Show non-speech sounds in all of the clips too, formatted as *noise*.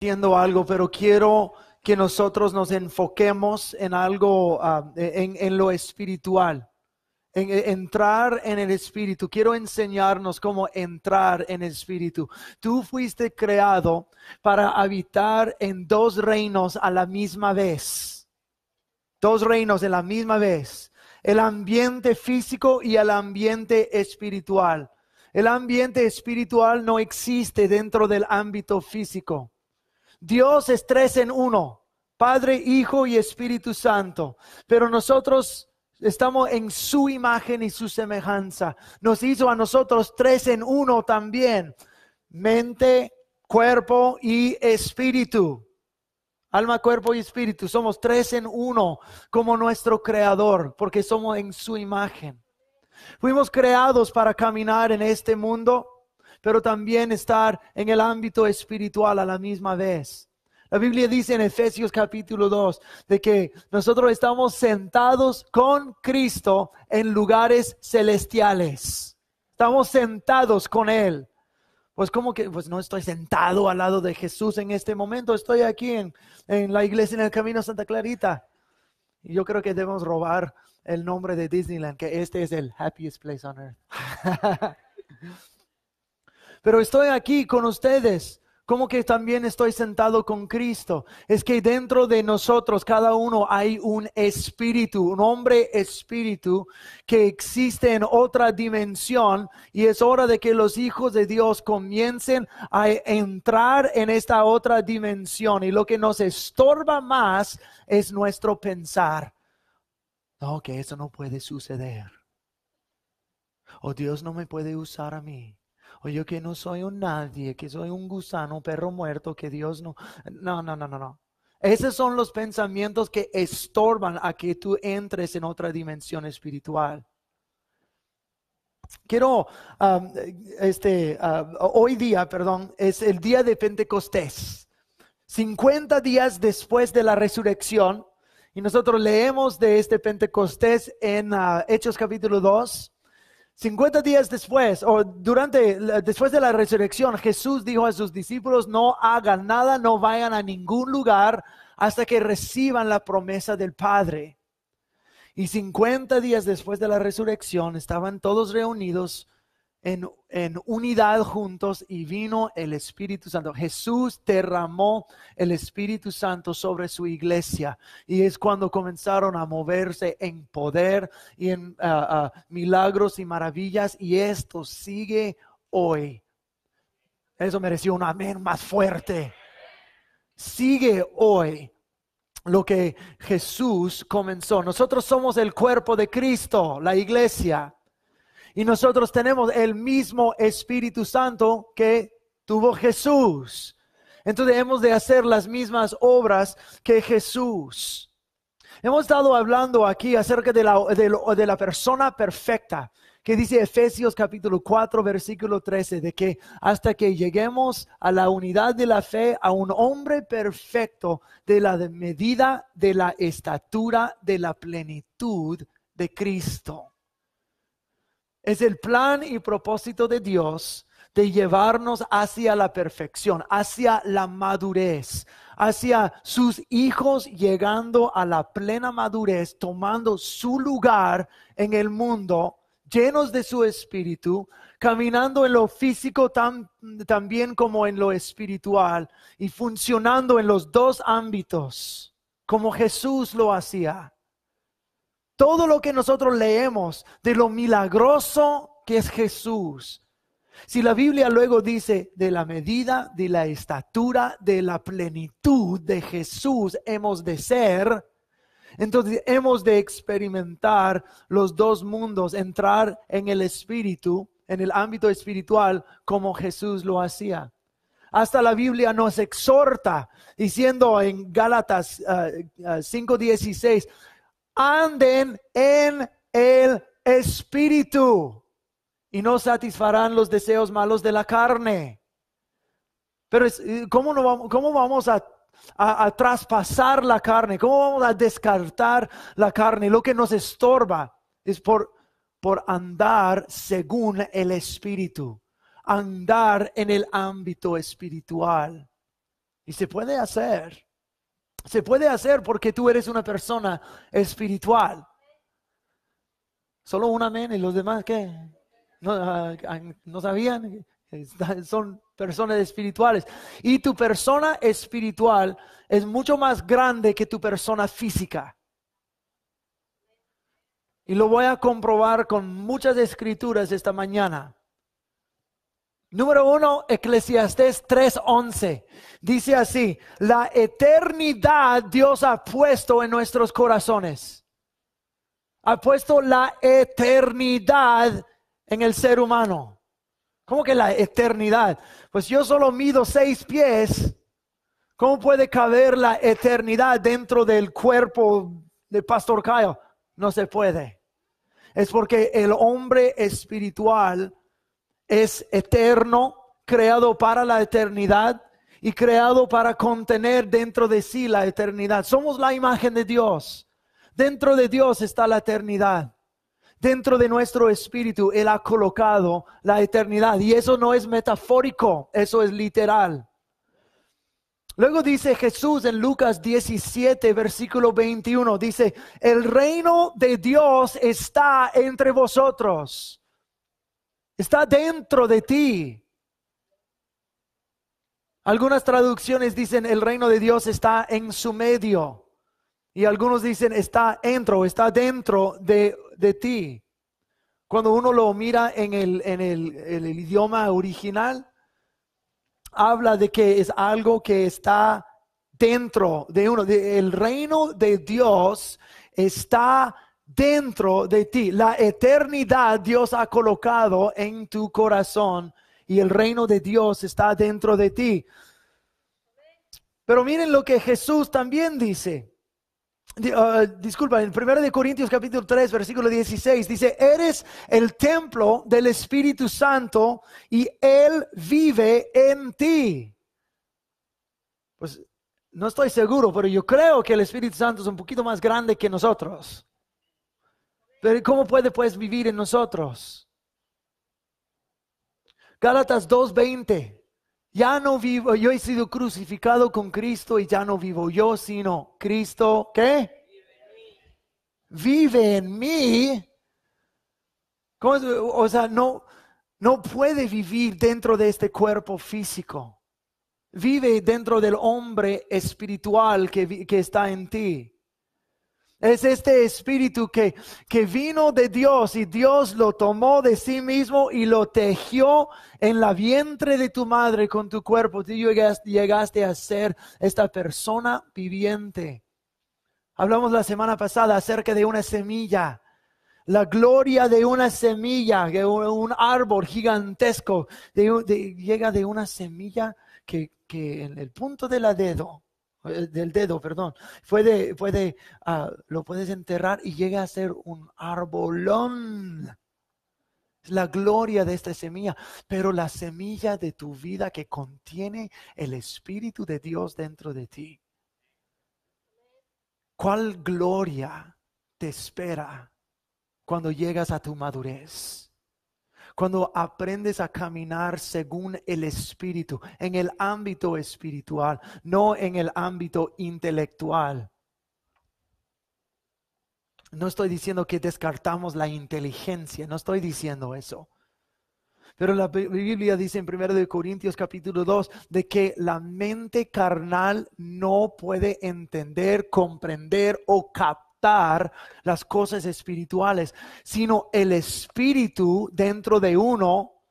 algo, pero quiero que nosotros nos enfoquemos en algo, ah, en, en, lo espiritual, en, en, entrar en el espíritu. Quiero enseñarnos cómo entrar en el espíritu. Tú fuiste creado para habitar en dos reinos a la misma vez. Dos reinos en la misma vez. El ambiente físico y el ambiente espiritual. El ambiente espiritual no existe dentro del ámbito físico. Dios es tres en uno, Padre, Hijo y Espíritu Santo. Pero nosotros estamos en su imagen y su semejanza. Nos hizo a nosotros tres en uno también. Mente, cuerpo y espíritu. Alma, cuerpo y espíritu. Somos tres en uno como nuestro creador, porque somos en su imagen. Fuimos creados para caminar en este mundo, pero también estar en el ámbito espiritual a la misma vez. La Biblia dice en Efesios capítulo 2 de que nosotros estamos sentados con Cristo en lugares celestiales. Estamos sentados con Él. Pues como que, pues no estoy sentado al lado de Jesús en este momento, estoy aquí en, en la iglesia en el Camino Santa Clarita. Y yo creo que debemos robar el nombre de Disneyland, que este es el happiest place on earth. *laughs* Pero estoy aquí con ustedes, como que también estoy sentado con Cristo. Es que dentro de nosotros, cada uno, hay un espíritu, un hombre espíritu que existe en otra dimensión y es hora de que los hijos de Dios comiencen a entrar en esta otra dimensión. Y lo que nos estorba más es nuestro pensar no, que eso no puede suceder. O Dios no me puede usar a mí. O yo que no soy un nadie, que soy un gusano, un perro muerto, que Dios no... No, no, no, no, no. Esos son los pensamientos que estorban a que tú entres en otra dimensión espiritual. Quiero, um, este, uh, hoy día, perdón, es el día de Pentecostés. 50 días después de la resurrección, y nosotros leemos de este Pentecostés en uh, Hechos capítulo 2. 50 días después, o durante, después de la resurrección, Jesús dijo a sus discípulos, no hagan nada, no vayan a ningún lugar hasta que reciban la promesa del Padre. Y 50 días después de la resurrección, estaban todos reunidos en, unidad juntos y vino el Espíritu Santo. Jesús derramó el Espíritu Santo sobre su iglesia y es cuando comenzaron a moverse en poder y en ah, ah, milagros y maravillas y esto sigue hoy. Eso mereció un amén más fuerte. Sigue hoy lo que Jesús comenzó. Nosotros somos el cuerpo de Cristo, la iglesia. Y nosotros tenemos el mismo Espíritu Santo que tuvo Jesús. Entonces hemos de hacer las mismas obras que Jesús. Hemos estado hablando aquí acerca de la, de, la persona perfecta, que dice Efesios capítulo 4, versículo 13, de que hasta que lleguemos a la unidad de la fe, a un hombre perfecto de la medida de la estatura de la plenitud de Cristo. Es el plan y propósito de Dios de llevarnos hacia la perfección, hacia la madurez, hacia sus hijos llegando a la plena madurez, tomando su lugar en el mundo, llenos de su espíritu, caminando en lo físico tan, también como en lo espiritual y funcionando en los dos ámbitos, como Jesús lo hacía. Todo lo que nosotros leemos de lo milagroso que es Jesús. Si la Biblia luego dice de la medida, de la estatura, de la plenitud de Jesús hemos de ser, entonces hemos de experimentar los dos mundos, entrar en el espíritu, en el ámbito espiritual, como Jesús lo hacía. Hasta la Biblia nos exhorta, diciendo en Gálatas 5:16, uh, uh, anden en el Espíritu y no satisfarán los deseos malos de la carne. Pero ¿cómo, no vamos, cómo vamos a, a, traspasar la carne? ¿Cómo vamos a descartar la carne? Lo que nos estorba es por, por andar según el Espíritu, andar en el ámbito espiritual. Y se puede hacer. Se puede hacer porque tú eres una persona espiritual. Solo un amén y los demás, ¿qué? No, ah, ah, no sabían. Son personas espirituales. Y tu persona espiritual es mucho más grande que tu persona física. Y lo voy a comprobar con muchas escrituras esta mañana. Número uno, Eclesiastés 3:11. Dice así, la eternidad Dios ha puesto en nuestros corazones. Ha puesto la eternidad en el ser humano. ¿Cómo que la eternidad? Pues yo solo mido seis pies. ¿Cómo puede caber la eternidad dentro del cuerpo de Pastor Cayo? No se puede. Es porque el hombre espiritual es eterno, creado para la eternidad y creado para contener dentro de sí la eternidad. Somos la imagen de Dios. Dentro de Dios está la eternidad. Dentro de nuestro espíritu Él ha colocado la eternidad. Y eso no es metafórico, eso es literal. Luego dice Jesús en Lucas 17, versículo 21, dice, el reino de Dios está entre vosotros Está dentro de ti. Algunas traducciones dicen el reino de Dios está en su medio. Y algunos dicen está dentro, está dentro de, ti. Cuando uno lo mira en, el, en el, idioma original, habla de que es algo que está dentro de uno. el reino de Dios está dentro de ti. La eternidad Dios ha colocado en tu corazón y el reino de Dios está dentro de ti. Pero miren lo que Jesús también dice. Uh, disculpa, en 1 de Corintios capítulo 3, versículo 16 dice, "Eres el templo del Espíritu Santo y él vive en ti." Pues no estoy seguro, pero yo creo que el Espíritu Santo es un poquito más grande que nosotros. Pero ¿cómo puede pues vivir en nosotros? Gálatas 2:20. Ya no vivo, yo he sido crucificado con Cristo y ya no vivo yo, sino Cristo, ¿qué? Vive en mí. O sea, no, no puede vivir dentro de este cuerpo físico. Vive dentro del hombre espiritual que, que está en ti. Es este espíritu que, que vino de Dios y Dios lo tomó de sí mismo y lo tejió en la vientre de tu madre con tu cuerpo. Tú llegaste, a ser esta persona viviente. Hablamos la semana pasada acerca de una semilla. La gloria de una semilla, de un, árbol gigantesco, llega de una semilla que, que en el punto de la dedo del dedo, perdón, puede, puede, ah, lo puedes enterrar y llega a ser un arbolón. Es la gloria de esta semilla, pero la semilla de tu vida que contiene el Espíritu de Dios dentro de ti. ¿Cuál gloria te espera cuando llegas a tu madurez? Cuando aprendes a caminar según el Espíritu, en el ámbito espiritual, no en el ámbito intelectual. No estoy diciendo que descartamos la inteligencia, no estoy diciendo eso. Pero la Biblia dice en 1 Corintios capítulo 2 de que la mente carnal no puede entender, comprender o captar las cosas espirituales, sino el espíritu dentro de uno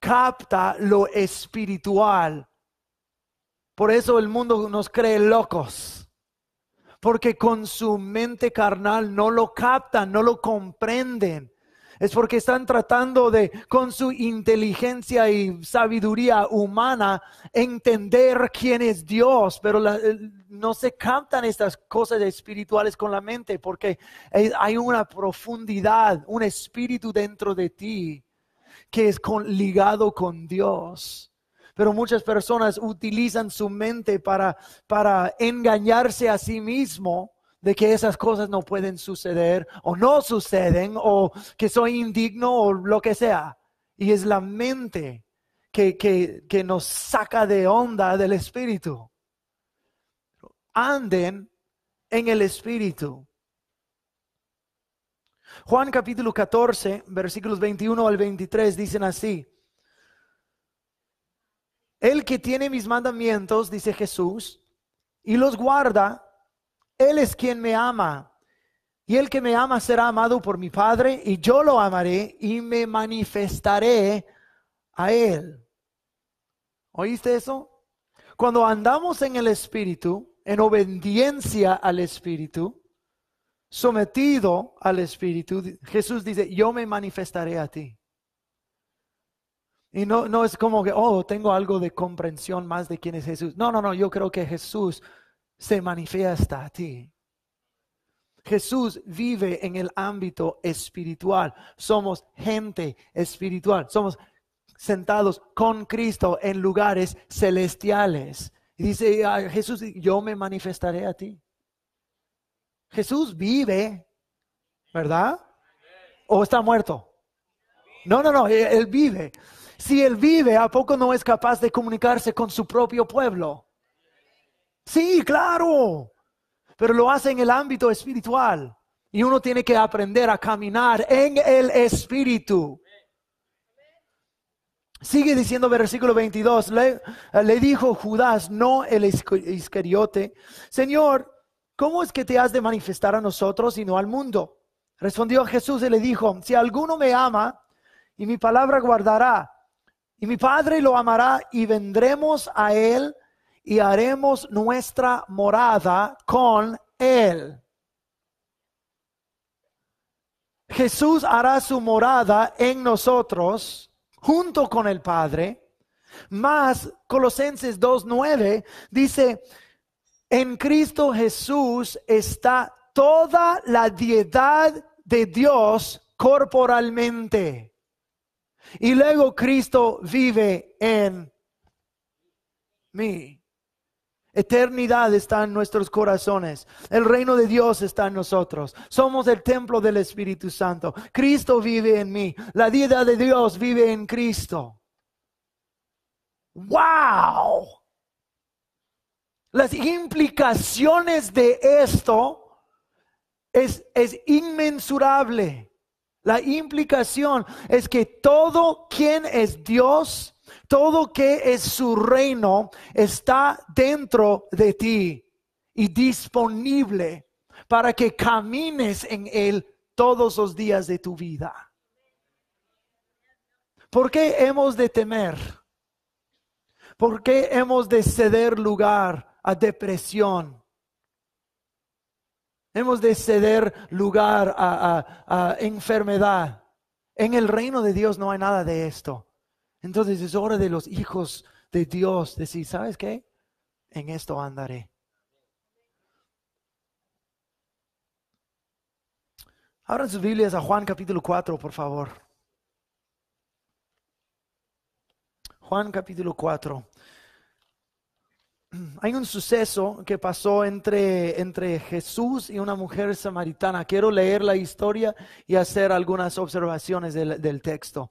capta lo espiritual. Por eso el mundo nos cree locos, porque con su mente carnal no lo captan, no lo comprenden es porque están tratando de, con su inteligencia y sabiduría humana, entender quién es Dios, pero no se captan estas cosas espirituales con la mente porque hay una profundidad, un espíritu dentro de ti que es ligado con Dios. Pero muchas personas utilizan su mente para, para engañarse a sí mismo de que esas cosas no pueden suceder o no suceden o que soy indigno o lo que sea. Y es la mente que, que, que nos saca de onda del Espíritu. Anden en el Espíritu. Juan capítulo 14, versículos 21 al 23 dicen así. El que tiene mis mandamientos, dice Jesús, y los guarda, Él es quien me ama. Y el que me ama será amado por mi Padre, y yo lo amaré y me manifestaré a Él. ¿Oíste eso? Cuando andamos en el Espíritu, en obediencia al Espíritu, sometido al Espíritu, Jesús dice, yo me manifestaré a ti. Y no, no es como que, oh, tengo algo de comprensión más de quién es Jesús. No, no, no, yo creo que Jesús se manifiesta a ti. Jesús vive en el ámbito espiritual. Somos gente espiritual. Somos sentados con Cristo en lugares celestiales. Y dice Jesús, yo me manifestaré a ti. Jesús vive, ¿verdad? ¿O está muerto? No, no, no, él vive. Si él vive, ¿a poco no es capaz de comunicarse con su propio pueblo? Sí, claro, pero lo hace en el ámbito espiritual. Y uno tiene que aprender a caminar en el espíritu. Sigue diciendo versículo 22, le, dijo Judas, no el Iscariote, Señor, ¿cómo es que te has de manifestar a nosotros y no al mundo? Respondió Jesús y le dijo, si alguno me ama y mi palabra guardará, y mi Padre lo amará y vendremos a Él y haremos nuestra morada con Él. Jesús hará su morada en nosotros junto con el Padre. Más Colosenses 2.9 dice, en Cristo Jesús está toda la diedad de Dios corporalmente. Y luego Cristo vive en mí. Eternidad está en nuestros corazones. El reino de Dios está en nosotros. Somos el templo del Espíritu Santo. Cristo vive en mí. La vida de Dios vive en Cristo. ¡Wow! Las implicaciones de esto es, es inmensurable. La implicación es que todo quien es Dios, todo que es su reino, está dentro de ti y disponible para que camines en él todos los días de tu vida. ¿Por qué hemos de temer? ¿Por qué hemos de ceder lugar a depresión? Hemos de ceder lugar a, enfermedad. En el reino de Dios no hay nada de esto. Entonces es hora de los hijos de Dios decir, ¿sabes qué? En esto andaré. Abran sus Biblias a Juan capítulo 4, por favor. Juan capítulo 4. *clears throat* hay un suceso que pasó entre, entre Jesús y una mujer samaritana. Quiero leer la historia y hacer algunas observaciones del, texto.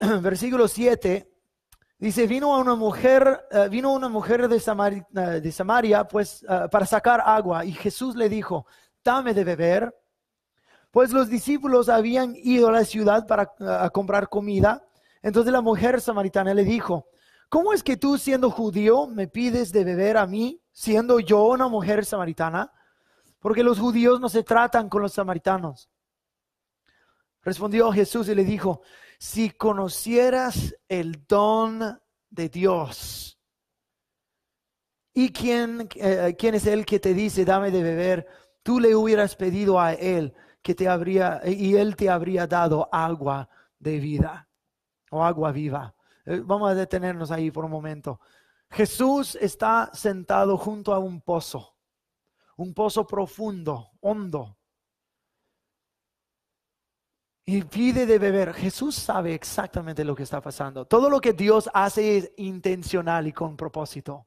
*clears throat* Versículo 7 dice, vino una mujer, eh, vino una mujer de, eh, de Samaria pues, eh, para sacar agua y Jesús le dijo, dame de beber. Pues los discípulos habían ido a la ciudad para comprar comida. Entonces la mujer samaritana le dijo, ¿Cómo es que tú siendo judío me pides de beber a mí, siendo yo una mujer samaritana? Porque los judíos no se tratan con los samaritanos. Respondió Jesús y le dijo, si conocieras el don de Dios y quién, eh, quién es el que te dice, dame de beber, tú le hubieras pedido a él que te habría, y él te habría dado agua de vida o agua viva. Eh, vamos a detenernos ahí por un momento. Jesús está sentado junto a un pozo, un pozo profundo, hondo. Y pide de beber. Jesús sabe exactamente lo que está pasando. Todo lo que Dios hace es intencional y con propósito.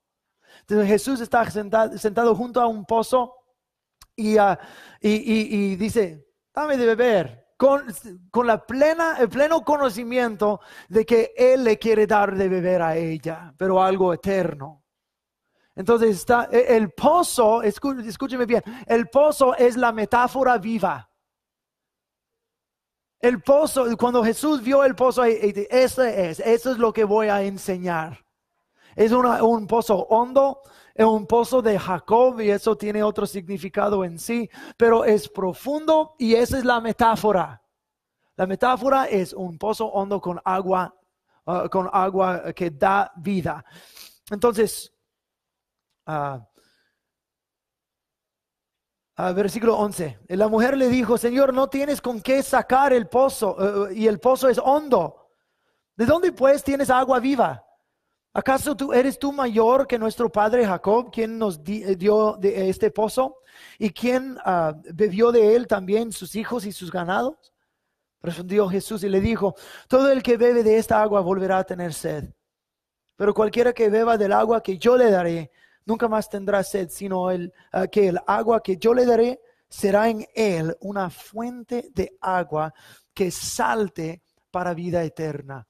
Entonces Jesús está sentado, junto a un pozo y, ah, y, y dice, dame de beber. con, con la plena, el pleno conocimiento de que Él le quiere dar de beber a ella, pero algo eterno. Entonces está e, el pozo, escúcheme bien, el pozo es la metáfora viva. El pozo, cuando Jesús vio el pozo, ese es, eso es lo que voy a enseñar. Es un pozo hondo, es un pozo de Jacob y eso tiene otro significado en sí, pero es profundo y esa es la metáfora. La metáfora es un pozo hondo con agua, ah, con agua que da vida. Entonces, uh, versículo 11. La mujer le dijo, Señor, no tienes con qué sacar el pozo eh, y el pozo es hondo. ¿De dónde pues tienes agua viva? ¿Acaso tú eres tú mayor que nuestro padre Jacob, quien nos eh, dio este pozo y quien ah, bebió de él también sus hijos y sus ganados? Respondió Jesús y le dijo, todo el que bebe de esta agua volverá a tener sed, pero cualquiera que beba del agua que yo le daré, nunca más tendrá sed, sino el, ah, que el agua que yo le daré será en él una fuente de agua que salte para vida eterna.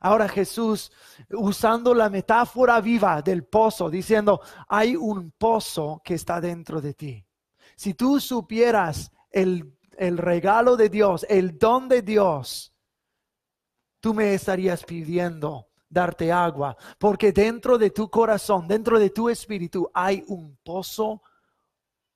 Ahora Jesús, usando la metáfora viva del pozo, diciendo, hay un pozo que está dentro de ti. Si tú supieras el, regalo de Dios, el don de Dios, tú me estarías pidiendo darte agua, porque dentro de tu corazón, dentro de tu espíritu, hay un pozo,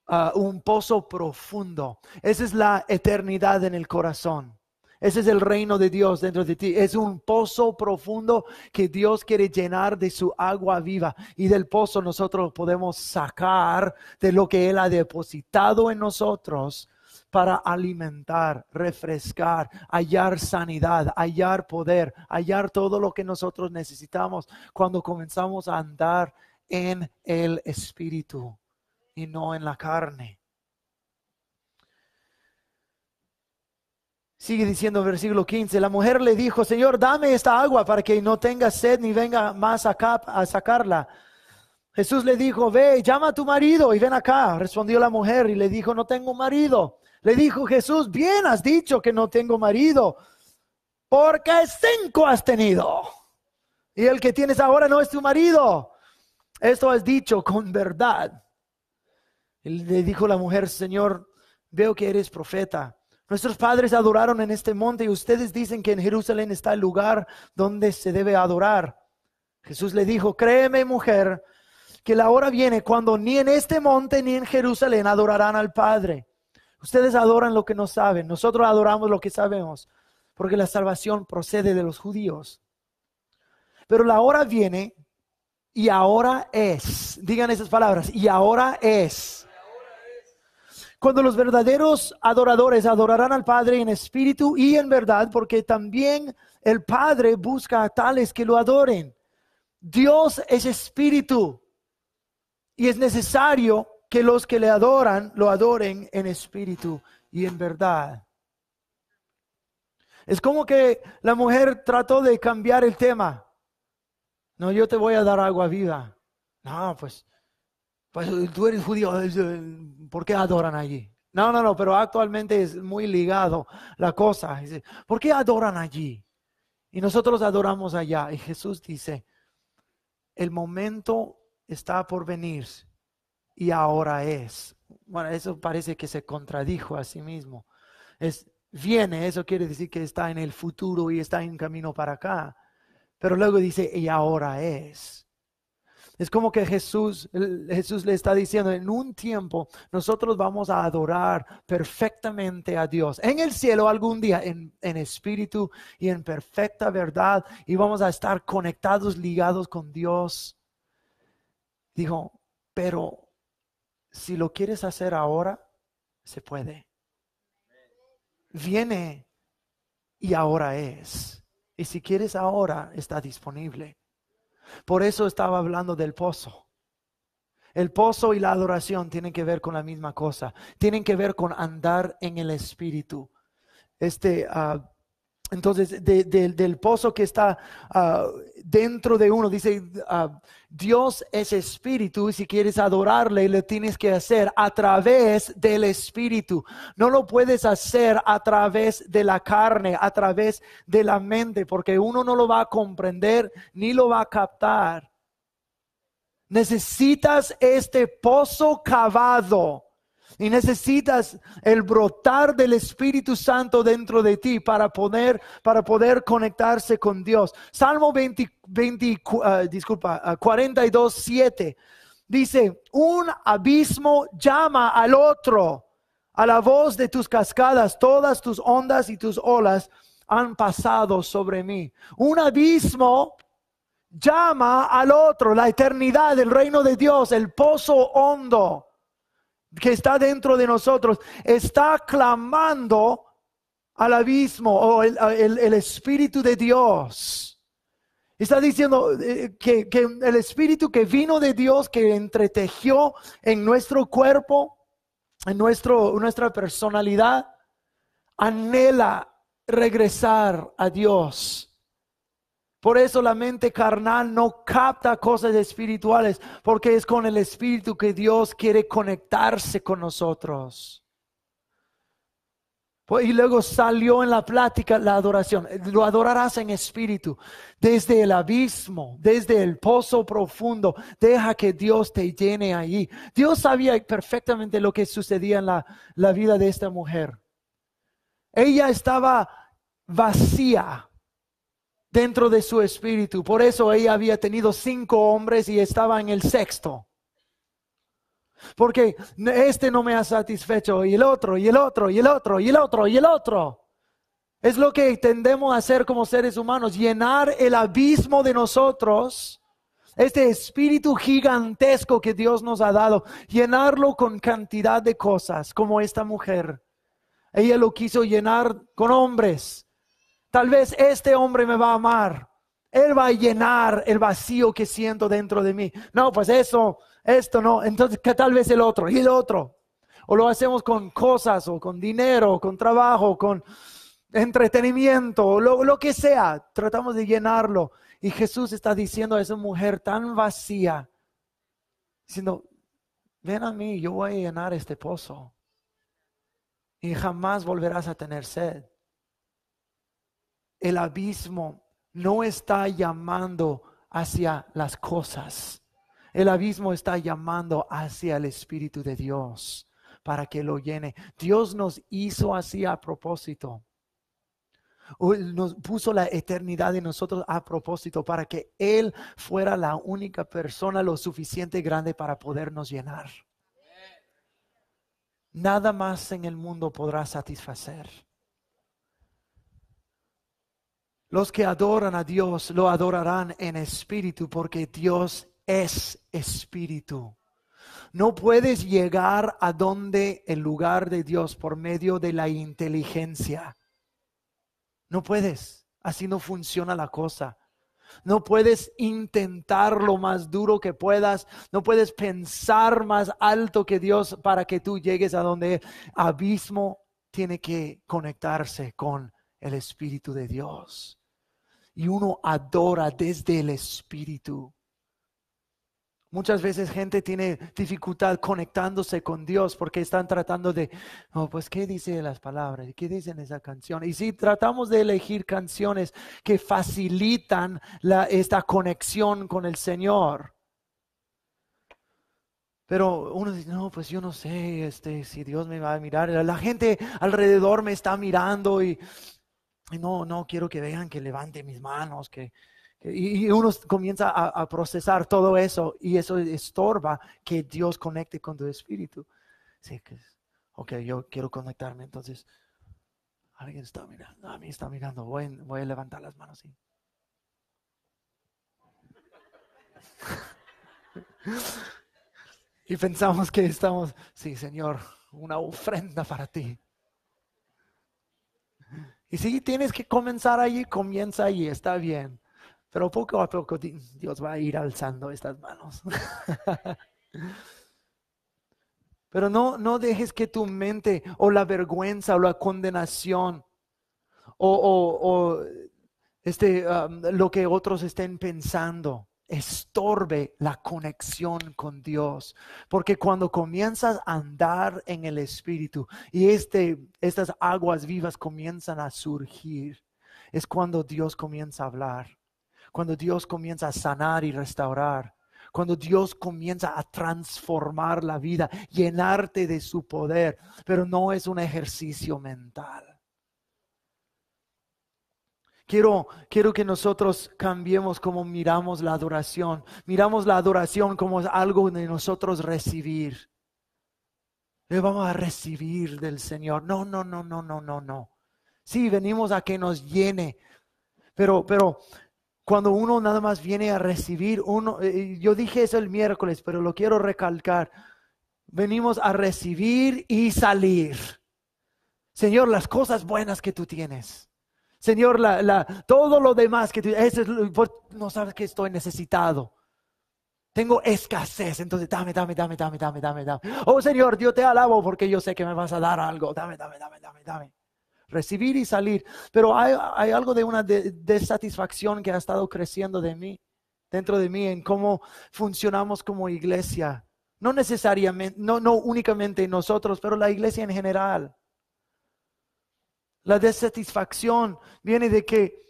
ah, un pozo profundo. Esa es la eternidad en el corazón. Ese es el reino de Dios dentro de ti. Es un pozo profundo que Dios quiere llenar de su agua viva. Y del pozo nosotros podemos sacar de lo que Él ha depositado en nosotros para alimentar, refrescar, hallar sanidad, hallar poder, hallar todo lo que nosotros necesitamos cuando comenzamos a andar en el Espíritu y no en la carne. Sigue diciendo versículo 15, la mujer le dijo, Señor, dame esta agua para que no tenga sed ni venga más acá a sacarla. Jesús le dijo, ve, llama a tu marido y ven acá. Respondió la mujer y le dijo, no tengo marido. Le dijo Jesús, bien has dicho que no tengo marido, porque cinco has tenido. Y el que tienes ahora no es tu marido. Esto has dicho con verdad. Le dijo la mujer, Señor, veo que eres profeta. Nuestros padres adoraron en este monte y ustedes dicen que en Jerusalén está el lugar donde se debe adorar. Jesús le dijo, créeme mujer, que la hora viene cuando ni en este monte ni en Jerusalén adorarán al Padre. Ustedes adoran lo que no saben, nosotros adoramos lo que sabemos, porque la salvación procede de los judíos. Pero la hora viene y ahora es, digan esas palabras, y ahora es cuando los verdaderos adoradores adorarán al Padre en espíritu y en verdad, porque también el Padre busca a tales que lo adoren. Dios es espíritu y es necesario que los que le adoran lo adoren en espíritu y en verdad. Es como que la mujer trató de cambiar el tema. No, yo te voy a dar agua viva. No, pues pues tú eres judío, eh, ¿por qué adoran allí? No, no, no, pero actualmente es muy ligado la cosa. ¿Por qué adoran allí? Y nosotros adoramos allá. Y Jesús dice, el momento está por venir y ahora es. Bueno, eso parece que se contradijo a sí mismo. Es, viene, eso quiere decir que está en el futuro y está en camino para acá. Pero luego dice, y ahora es. Es como que Jesús, Jesús le está diciendo, en un tiempo nosotros vamos a adorar perfectamente a Dios. En el cielo algún día, en, en espíritu y en perfecta verdad, y vamos a estar conectados, ligados con Dios. Dijo, pero si lo quieres hacer ahora, se puede. Viene y ahora es. Y si quieres ahora, está disponible. Por eso estaba hablando del pozo. El pozo y la adoración tienen que ver con la misma cosa. Tienen que ver con andar en el Espíritu. Este, uh, entonces, del pozo que está ah, dentro de uno, dice, ah, Dios es espíritu y si quieres adorarle, lo tienes que hacer a través del espíritu. No lo puedes hacer a través de la carne, a través de la mente, porque uno no lo va a comprender ni lo va a captar. Necesitas este pozo cavado y necesitas el brotar del Espíritu Santo dentro de ti para poder, para poder conectarse con Dios. Salmo 20, 20 uh, disculpa, uh, 42, 7 dice, un abismo llama al otro. A la voz de tus cascadas, todas tus ondas y tus olas han pasado sobre mí. Un abismo llama al otro, la eternidad, el reino de Dios, el pozo hondo que está dentro de nosotros está clamando al abismo o el, Espíritu de Dios. Está diciendo eh, que, que, el Espíritu que vino de Dios, que entretejió en nuestro cuerpo, en nuestro, nuestra personalidad, anhela regresar a Dios. Por eso la mente carnal no capta cosas espirituales, porque es con el Espíritu que Dios quiere conectarse con nosotros. Pues, y luego salió en la plática la adoración. Lo adorarás en espíritu, desde el abismo, desde el pozo profundo. Deja que Dios te llene ahí. Dios sabía perfectamente lo que sucedía en la, la vida de esta mujer. Ella estaba vacía dentro de su espíritu. Por eso ella había tenido cinco hombres y estaba en el sexto. Porque este no me ha satisfecho y el otro y el otro y el otro y el otro y el otro. Es lo que tendemos a hacer como seres humanos, llenar el abismo de nosotros, este espíritu gigantesco que Dios nos ha dado, llenarlo con cantidad de cosas, como esta mujer. Ella lo quiso llenar con hombres, Tal vez este hombre me va a amar. Él va a llenar el vacío que siento dentro de mí. No, pues eso, esto no. Entonces, que tal vez el otro y el otro. O lo hacemos con cosas, o con dinero, o con trabajo, con entretenimiento, o lo, lo que sea. Tratamos de llenarlo. Y Jesús está diciendo a esa mujer tan vacía, diciendo, ven a mí, yo voy a llenar este pozo. Y jamás volverás a tener sed el abismo no está llamando hacia las cosas. El abismo está llamando hacia el Espíritu de Dios para que lo llene. Dios nos hizo así a propósito. Nos puso la eternidad de nosotros a propósito para que Él fuera la única persona lo suficiente grande para podernos llenar. Nada más en el mundo podrá satisfacer. Los que adoran a Dios lo adorarán en espíritu porque Dios es espíritu. No puedes llegar a donde el lugar de Dios por medio de la inteligencia. No puedes. Así no funciona la cosa. No puedes intentar lo más duro que puedas. No puedes pensar más alto que Dios para que tú llegues a donde abismo tiene que conectarse con el Espíritu de Dios y uno adora desde el Espíritu. Muchas veces gente tiene dificultad conectándose con Dios porque están tratando de, oh, pues, ¿qué dice las palabras? ¿Qué dicen esa canción? Y si tratamos de elegir canciones que facilitan esta conexión con el Señor. Pero uno dice, no, pues yo no sé este, si Dios me va a mirar. La gente alrededor me está mirando y no, no quiero que vean que levante mis manos, que, y uno comienza a, procesar todo eso y eso estorba que Dios conecte con tu espíritu. Sí, que, ok, yo quiero conectarme, entonces alguien está mirando, a mí está mirando, voy, voy a levantar las manos. *laughs* y pensamos que estamos, sí, Señor, una ofrenda para ti. Y si tienes que comenzar allí, comienza allí, está bien. Pero poco a poco Dios va a ir alzando estas manos. *laughs* Pero no, no dejes que tu mente o la vergüenza o la condenación o, este, um, lo que otros estén pensando estorbe la conexión con Dios. Porque cuando comienzas a andar en el Espíritu y este, estas aguas vivas comienzan a surgir, es cuando Dios comienza a hablar, cuando Dios comienza a sanar y restaurar, cuando Dios comienza a transformar la vida, llenarte de su poder, pero no es un ejercicio mental. Quiero, quiero que nosotros cambiemos como miramos la adoración. Miramos la adoración como algo de nosotros recibir. Le vamos a recibir del Señor. No, no, no, no, no, no, no. Sí, venimos a que nos llene. Pero, pero cuando uno nada más viene a recibir, uno, eh, yo dije eso el miércoles, pero lo quiero recalcar. Venimos a recibir y salir. Señor, las cosas buenas que tú tienes. Señor, la, todo lo demás que tú, no sabes que estoy necesitado. Tengo escasez, entonces dame, dame, dame, dame, dame, dame, dame. Oh Señor, yo te alabo porque yo sé que me vas a dar algo. Dame, dame, dame, dame, dame. Recibir y salir. Pero hay, algo de una desatisfacción que ha estado creciendo de mí, dentro de mí, en cómo funcionamos como iglesia. No necesariamente, no, no únicamente nosotros, pero la iglesia en general. La desatisfacción viene de que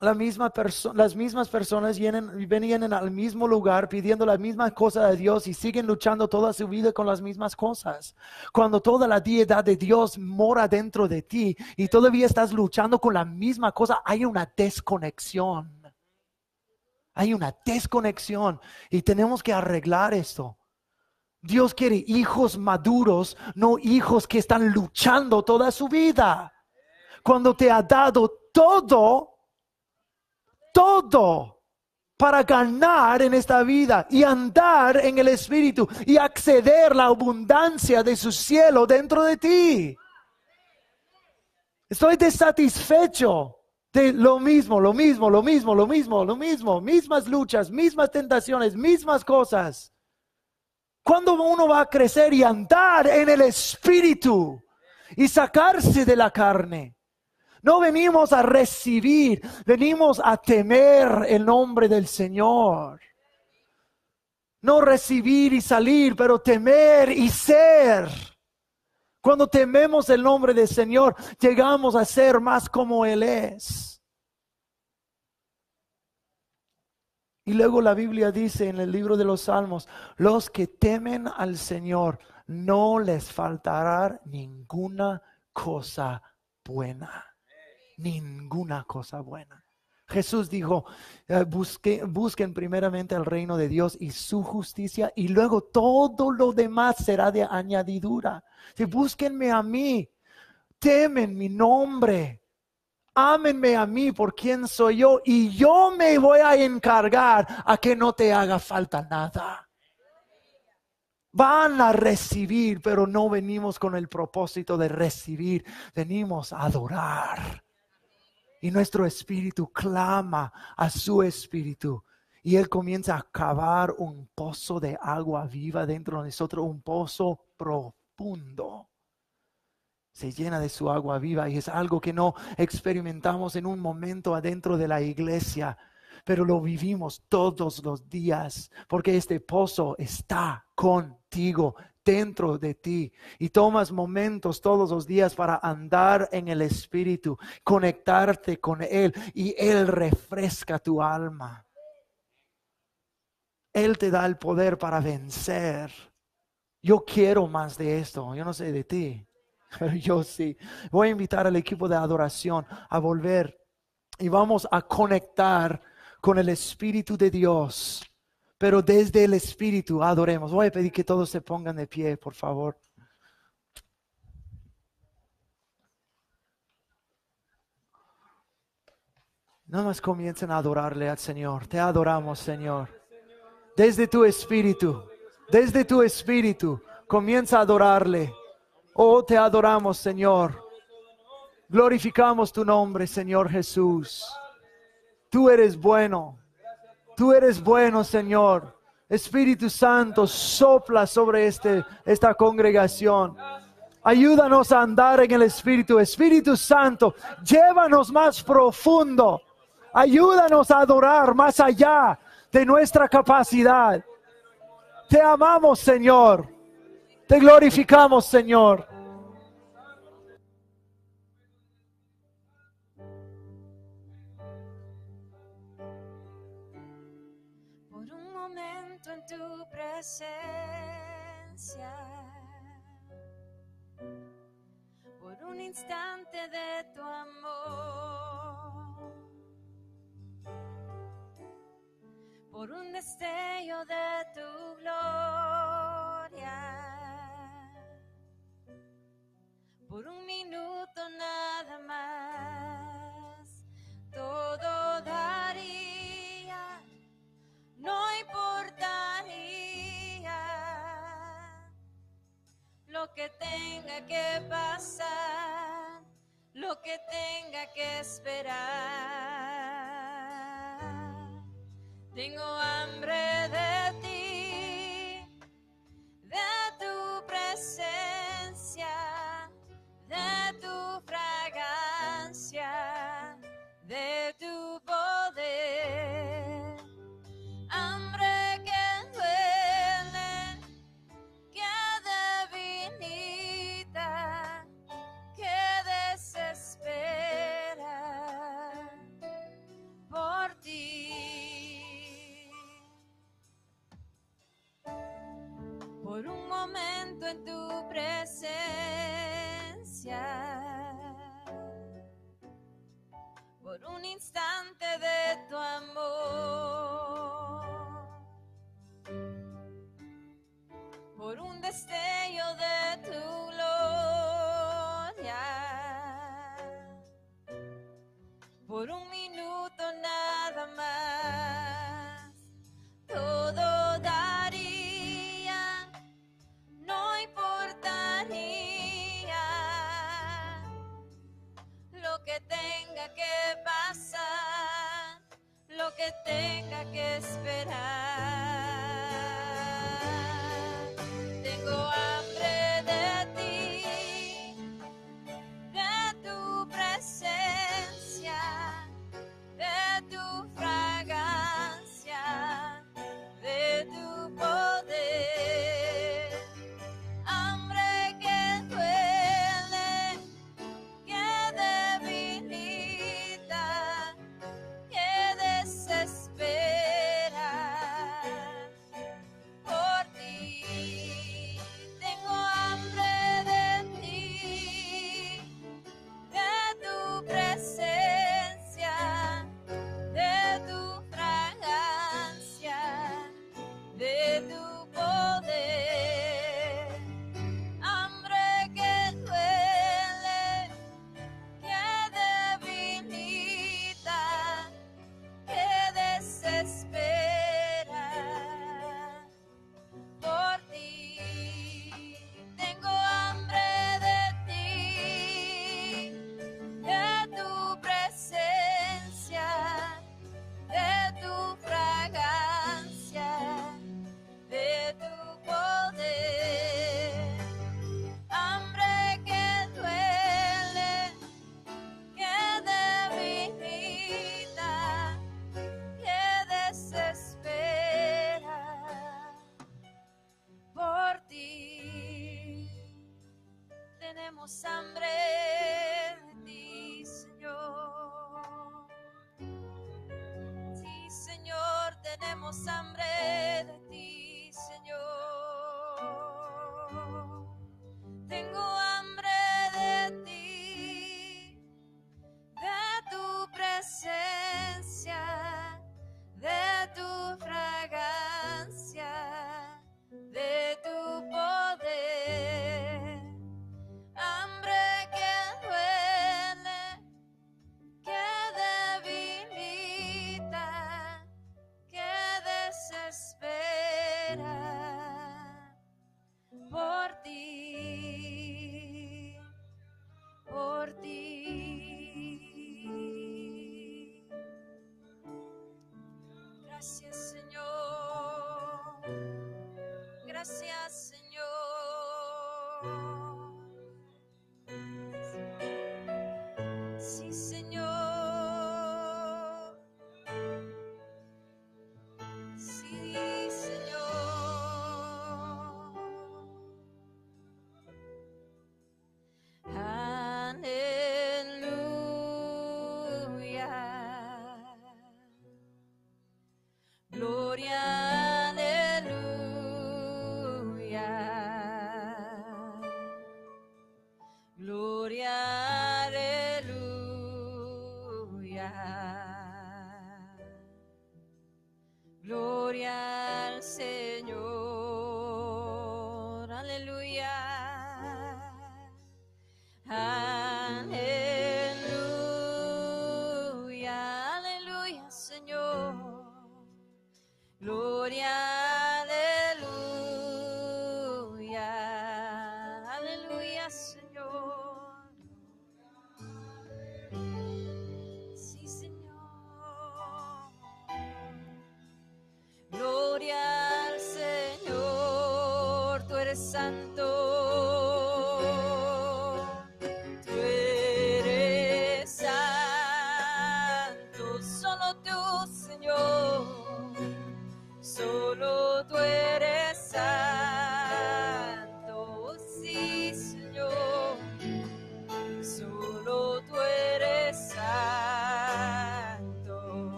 la misma las mismas personas vienen, vienen al mismo lugar pidiendo la misma cosa de Dios y siguen luchando toda su vida con las mismas cosas. Cuando toda la deidad de Dios mora dentro de ti y todavía estás luchando con la misma cosa, hay una desconexión. Hay una desconexión y tenemos que arreglar esto. Dios quiere hijos maduros, no hijos que están luchando toda su vida cuando te ha dado todo, todo para ganar en esta vida y andar en el Espíritu y acceder la abundancia de su cielo dentro de ti. Estoy desatisfecho de lo mismo, lo mismo, lo mismo, lo mismo, lo mismo, mismas luchas, mismas tentaciones, mismas cosas. ¿Cuándo uno va a crecer y andar en el Espíritu y sacarse de la carne? No venimos a recibir, venimos a temer el nombre del Señor. No recibir y salir, pero temer y ser. Cuando tememos el nombre del Señor, llegamos a ser más como Él es. Y luego la Biblia dice en el libro de los Salmos, los que temen al Señor, no les faltará ninguna cosa buena ninguna cosa buena. Jesús dijo, eh, busquen primeramente el reino de Dios y su justicia y luego todo lo demás será de añadidura. Si búsquenme a mí, temen mi nombre, ámenme a mí por quien soy yo y yo me voy a encargar a que no te haga falta nada. Van a recibir, pero no venimos con el propósito de recibir, venimos a adorar y nuestro espíritu clama a su espíritu. Y Él comienza a cavar un pozo de agua viva dentro de nosotros, un pozo profundo. Se llena de su agua viva y es algo que no experimentamos en un momento adentro de la iglesia, pero lo vivimos todos los días, porque este pozo está contigo dentro de ti y tomas momentos todos los días para andar en el Espíritu, conectarte con Él y Él refresca tu alma. Él te da el poder para vencer. Yo quiero más de esto, yo no sé de ti, *laughs* pero yo sí. Voy a invitar al equipo de adoración a volver y vamos a conectar con el Espíritu de Dios pero desde el Espíritu adoremos. Voy a pedir que todos se pongan de pie, por favor. Nada más comiencen a adorarle al Señor. Te adoramos, Señor. Desde tu espíritu, desde tu espíritu, comienza a adorarle. Oh, te adoramos, Señor. Glorificamos tu nombre, Señor Jesús. Tú eres bueno. Tú eres bueno, Señor. Espíritu Santo, sopla sobre este, esta congregación. Ayúdanos a andar en el Espíritu. Espíritu Santo, llévanos más profundo. Ayúdanos a adorar más allá de nuestra capacidad. Te amamos, Señor. Te glorificamos, Señor. Por un instante de tu amor, por un destello de tu gloria, por un minuto nada más, todo daría. No importaría lo que tenga que pasar, lo que tenga que esperar. Tengo hambre de ti, de tu presencia, de tu fragancia, de tu momento en tenga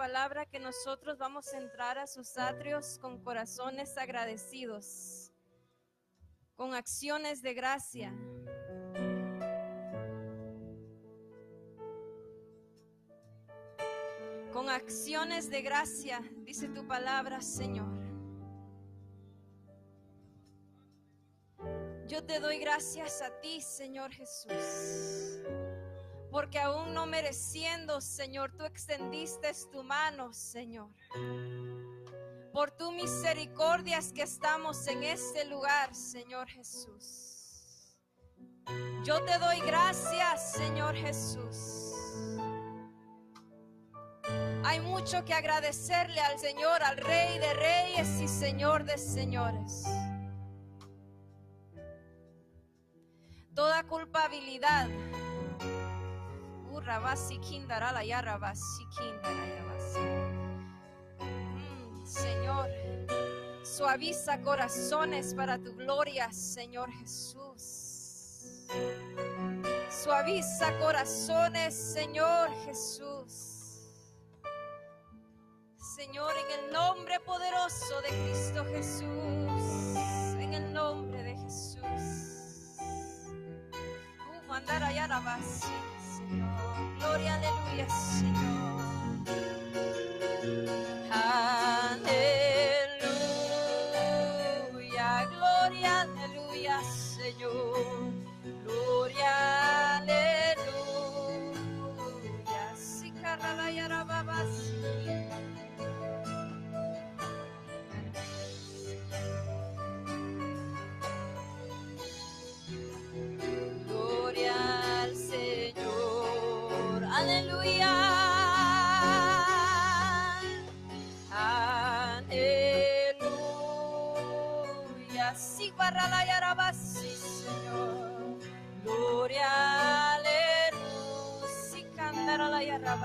palabra que nosotros vamos a entrar a sus atrios con corazones agradecidos, con acciones de gracia. Con acciones de gracia, dice tu palabra, Señor. Yo te doy gracias a ti, Señor Jesús, porque aún no mereciendo, Señor, tú extendiste tu mano, Señor. Por tu misericordias que estamos en este lugar, Señor Jesús. Yo te doy gracias, Señor Jesús. Hay mucho que agradecerle al Señor, al Rey de Reyes y Señor de Señores. toda culpabilidad. Mm, Señor, suaviza corazones para tu gloria, Señor Jesús. Suaviza corazones, Señor Jesús. Señor, en el nombre poderoso de Cristo Jesús, en el nombre de Jesús mandar allá la. Gloria, aleluya, Señor.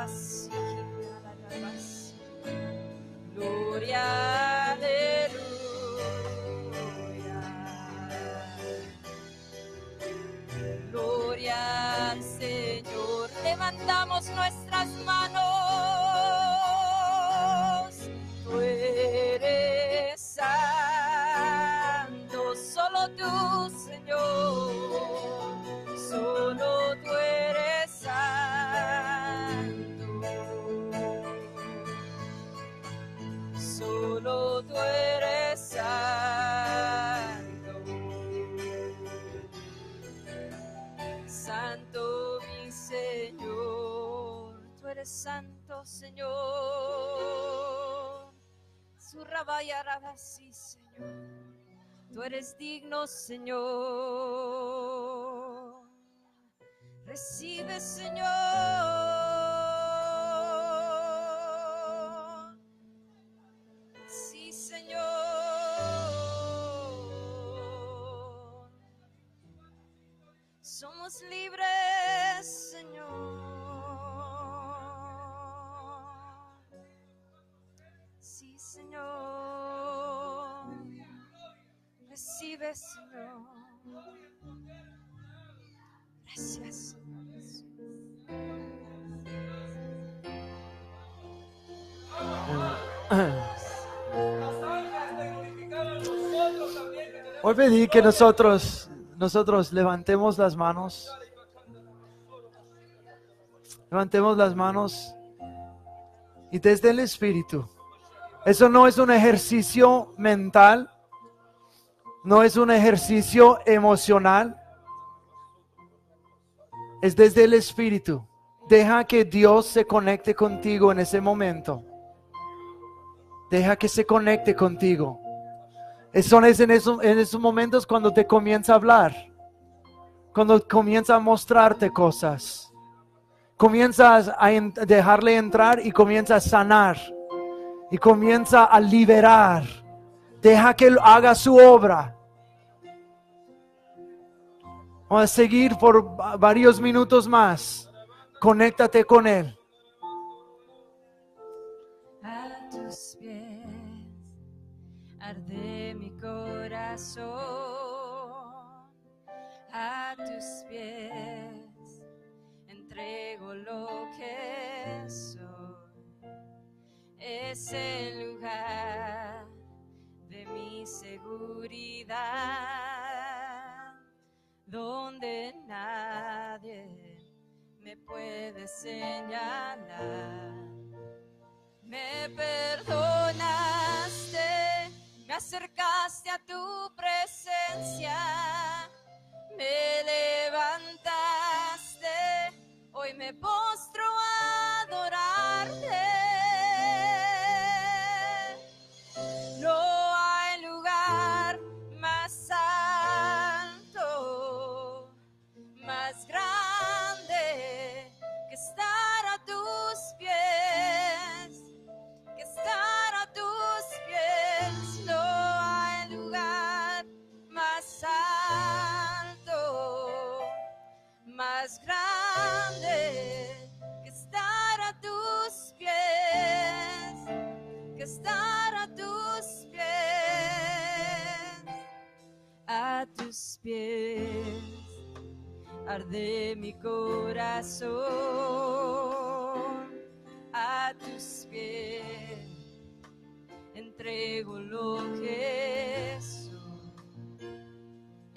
Señor. Gloria, aleluya. Gloria al Señor. Levantamos nuestras manos. Santo, mi Señor. Tú eres santo, Señor. Su sí, Señor. Tú eres digno, Señor. Recibe, Señor. Libres, Señor. Sí, Señor. Recibe, Señor. Gracias. Hoy pedí que nosotros, nosotros levantemos las manos. Levantemos las manos y desde el Espíritu. Eso no es un ejercicio mental, no es un ejercicio emocional, es desde el Espíritu. Deja que Dios se conecte contigo en ese momento. Deja que se conecte contigo. Son es en, esos, en esos momentos cuando te comienza a hablar, cuando comienza a mostrarte cosas. Comienzas a dejarle entrar y comienza a sanar y comienza a liberar. Deja que él haga su obra. Vamos a seguir por va- varios minutos más. Conéctate con él. Arde mi corazón. A tus pies entrego lo que soy. Es el lugar de mi seguridad, donde nadie me puede señalar. Me arde mi corazón a tus pies. Entrego lo que.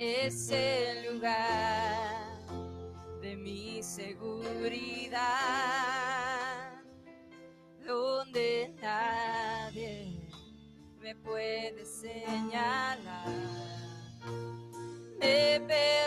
Es el lugar de mi seguridad, donde nadie me puede señalar me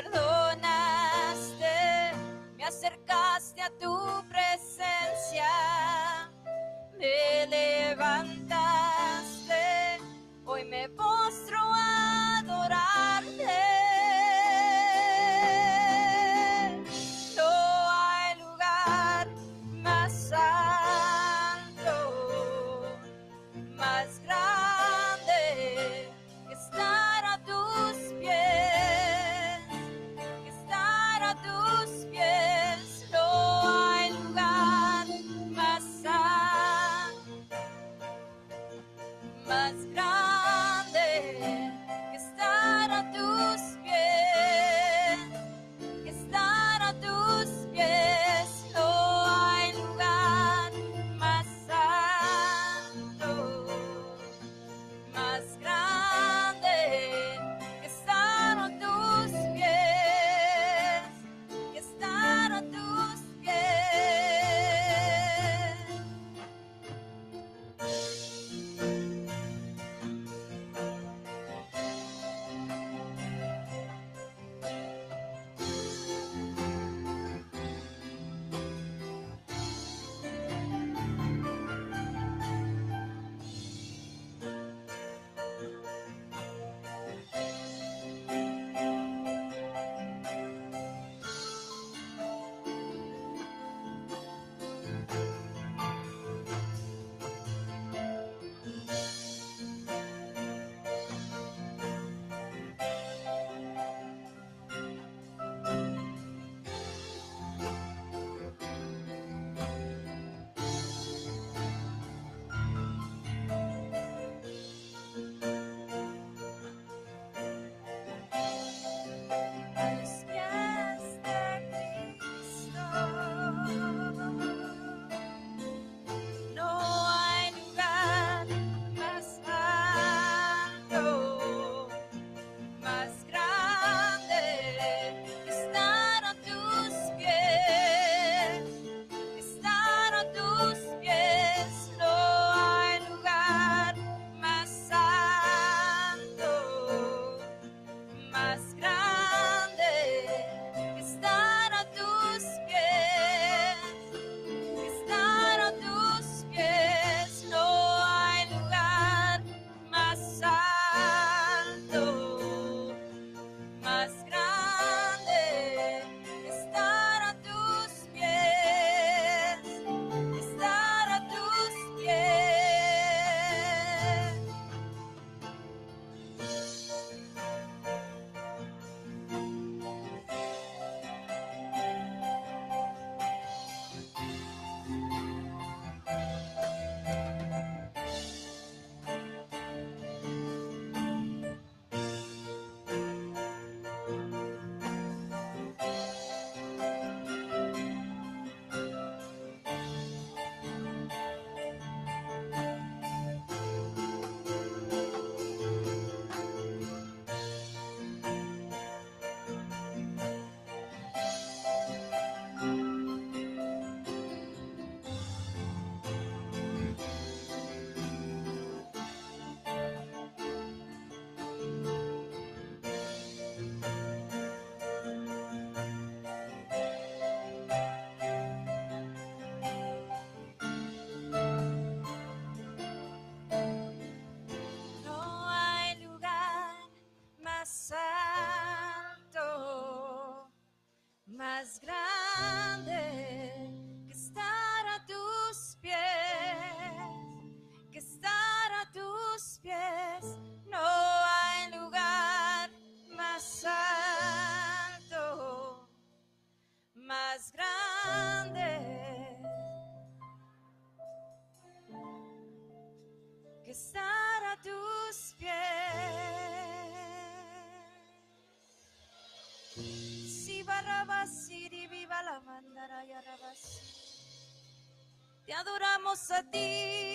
adoramos a ti,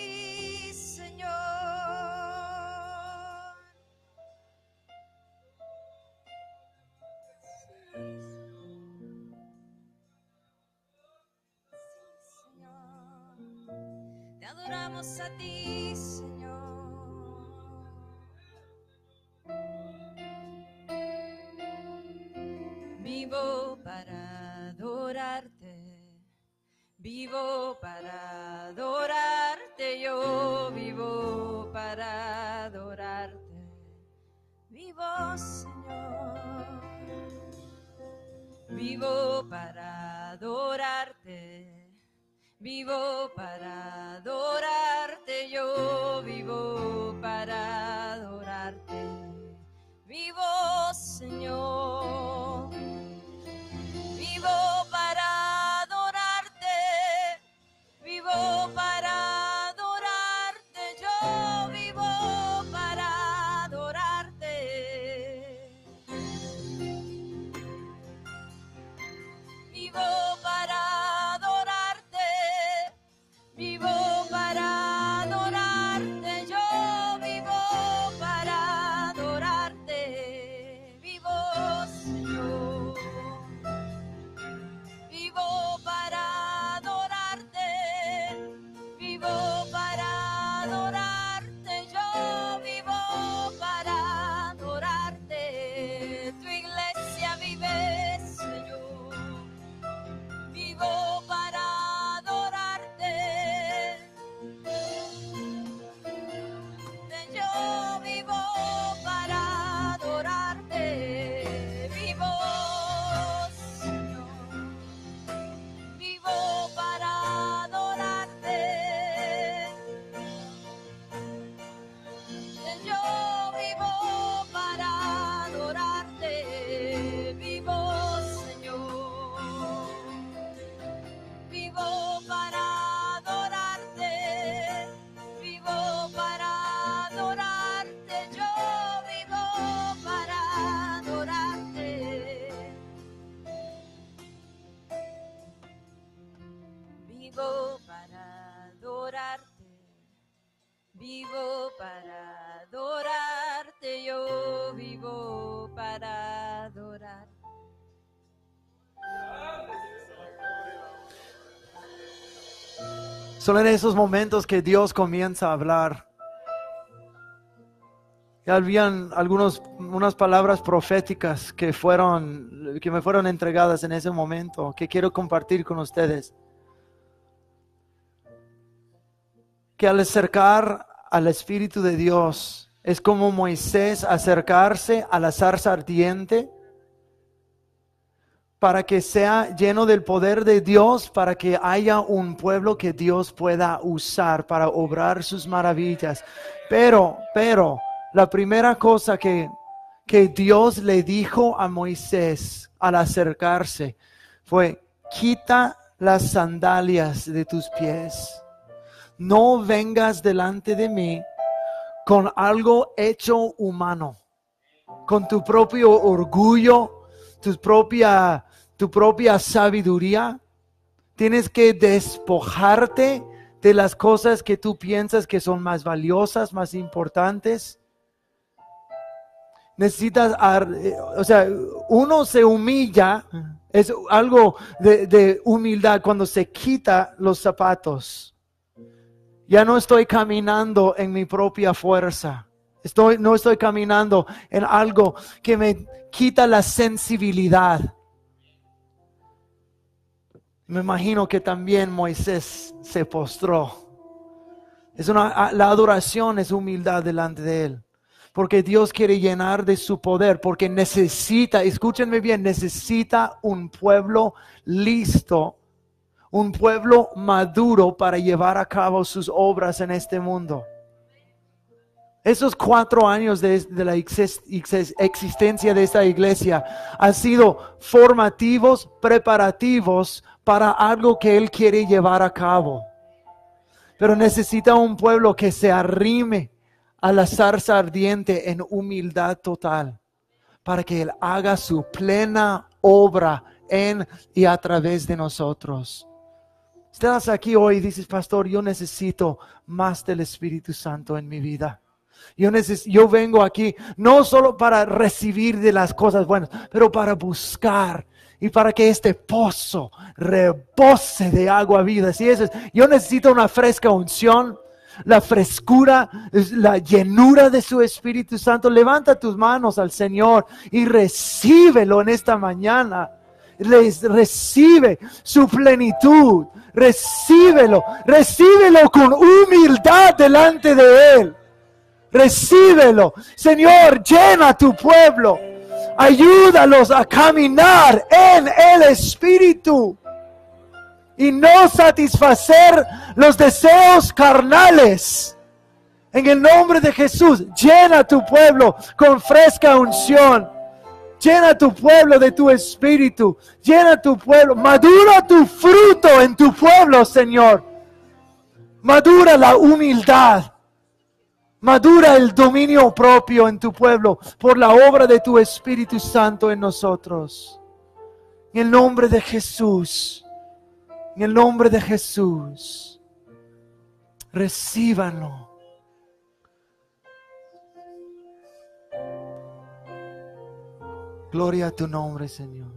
Son en esos momentos que Dios comienza a hablar. Ya habían algunos, unas palabras proféticas que fueron, que me fueron entregadas en ese momento, que quiero compartir con ustedes. Que al acercar al Espíritu de Dios es como Moisés acercarse a la zarza ardiente para que sea lleno del poder de Dios, para que haya un pueblo que Dios pueda usar para obrar sus maravillas. Pero, pero, la primera cosa que, que Dios le dijo a Moisés al acercarse fue, quita las sandalias de tus pies. No vengas delante de mí con algo hecho humano, con tu propio orgullo, tu propia, tu propia sabiduría. Tienes que despojarte de las cosas que tú piensas que son más valiosas, más importantes. Necesitas, eh, o sea, uno se humilla, es algo de, de humildad cuando se quita los zapatos. Ya no estoy caminando en mi propia fuerza. Estoy, no estoy caminando en algo que me quita la sensibilidad. Me imagino que también Moisés se postró. Es una, la adoración es humildad delante de él. porque Dios quiere llenar de su poder, porque necesita, escúchenme bien, necesita un pueblo listo, un pueblo maduro para llevar a cabo sus obras en este mundo. Esos cuatro años de, la existencia de esta iglesia han sido formativos, preparativos para algo que Él quiere llevar a cabo. Pero necesita un pueblo que se arrime a la zarza ardiente en humildad total, para que Él haga su plena obra en y a través de nosotros. Estás aquí hoy y dices, pastor, yo necesito más del Espíritu Santo en mi vida. Yo, yo vengo aquí no solo para recibir de las cosas buenas, pero para buscar y para que este pozo rebose de agua vida. Si yo necesito una fresca unción, la frescura, la llenura de su Espíritu Santo. Levanta tus manos al Señor y recíbelo en esta mañana. Les recibe su plenitud, recíbelo, recíbelo con humildad delante de Él. Recíbelo, Señor, llena tu pueblo, ayúdalos a caminar en el Espíritu y no satisfacer los deseos carnales. En el nombre de Jesús, llena tu pueblo con fresca unción. Llena tu pueblo de tu espíritu. Llena tu pueblo. Madura tu fruto en tu pueblo, Señor. Madura la humildad. Madura el dominio propio en tu pueblo por la obra de tu Espíritu Santo en nosotros. En el nombre de Jesús. En el nombre de Jesús, recíbanlo. Gloria a tu nombre, Señor.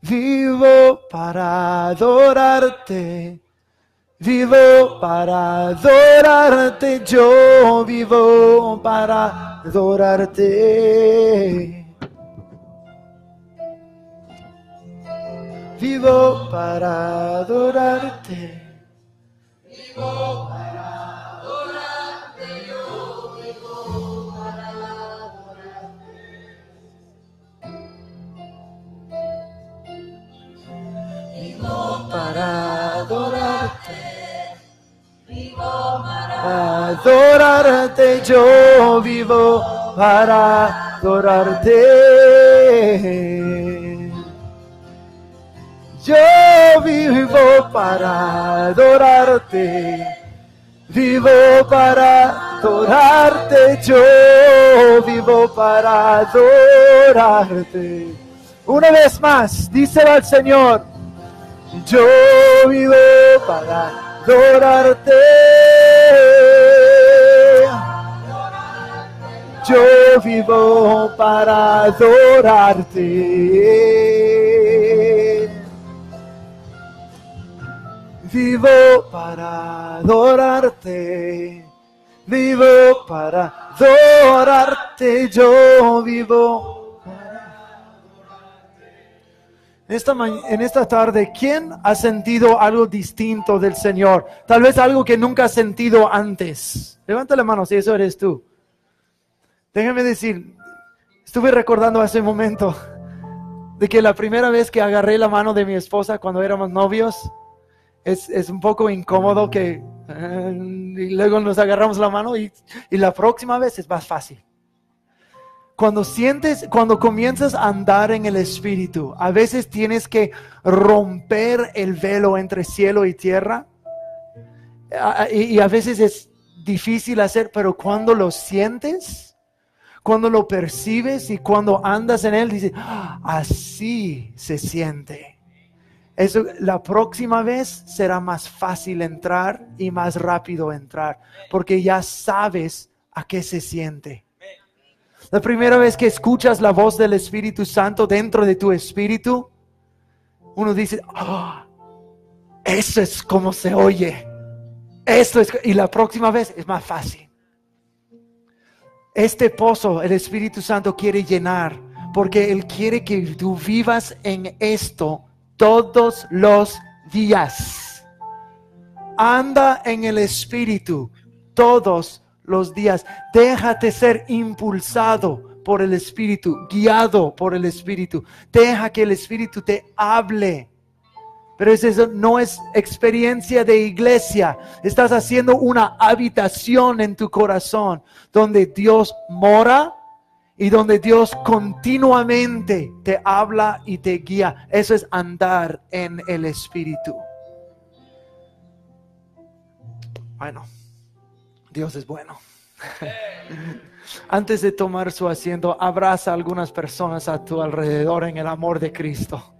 Vivo para adorarte. Vivo para adorarte. Yo vivo para adorarte. Vivo para adorarte. Adorarte. Yo vivo para adorarte. Yo vivo para adorarte. Vivo para adorarte. Yo vivo para adorarte. Una vez más, díselo al Señor. Yo vivo para adorarte. Yo vivo para adorarte. Vivo para adorarte, vivo para adorarte, yo vivo esta, en esta tarde, ¿quién ha sentido algo distinto del Señor? Tal vez algo que nunca ha sentido antes. Levanta la mano si eso eres tú. Déjame decir, estuve recordando hace un momento de que la primera vez que agarré la mano de mi esposa cuando éramos novios, es, un poco incómodo que eh, y luego nos agarramos la mano y, y la próxima vez es más fácil. Cuando sientes, cuando comienzas a andar en el Espíritu, a veces tienes que romper el velo entre cielo y tierra. Y, a veces es difícil hacer, pero cuando lo sientes, cuando lo percibes y cuando andas en él, dices, ah, así se siente. Eso, la próxima vez será más fácil entrar y más rápido entrar, porque ya sabes a qué se siente. La primera vez que escuchas la voz del Espíritu Santo dentro de tu espíritu, uno dice, ah, eso es como se oye. Esto es, y la próxima vez es más fácil. Este pozo el Espíritu Santo quiere llenar, porque Él quiere que tú vivas en esto todos los días. Anda en el Espíritu todos los días. Déjate ser impulsado por el Espíritu, guiado por el Espíritu. Deja que el Espíritu te hable. Pero eso no es experiencia de iglesia. Estás haciendo una habitación en tu corazón donde Dios mora y donde Dios continuamente te habla y te guía. Eso es andar en el Espíritu. Bueno, Dios es bueno. Antes de tomar su asiento, abraza a algunas personas a tu alrededor en el amor de Cristo.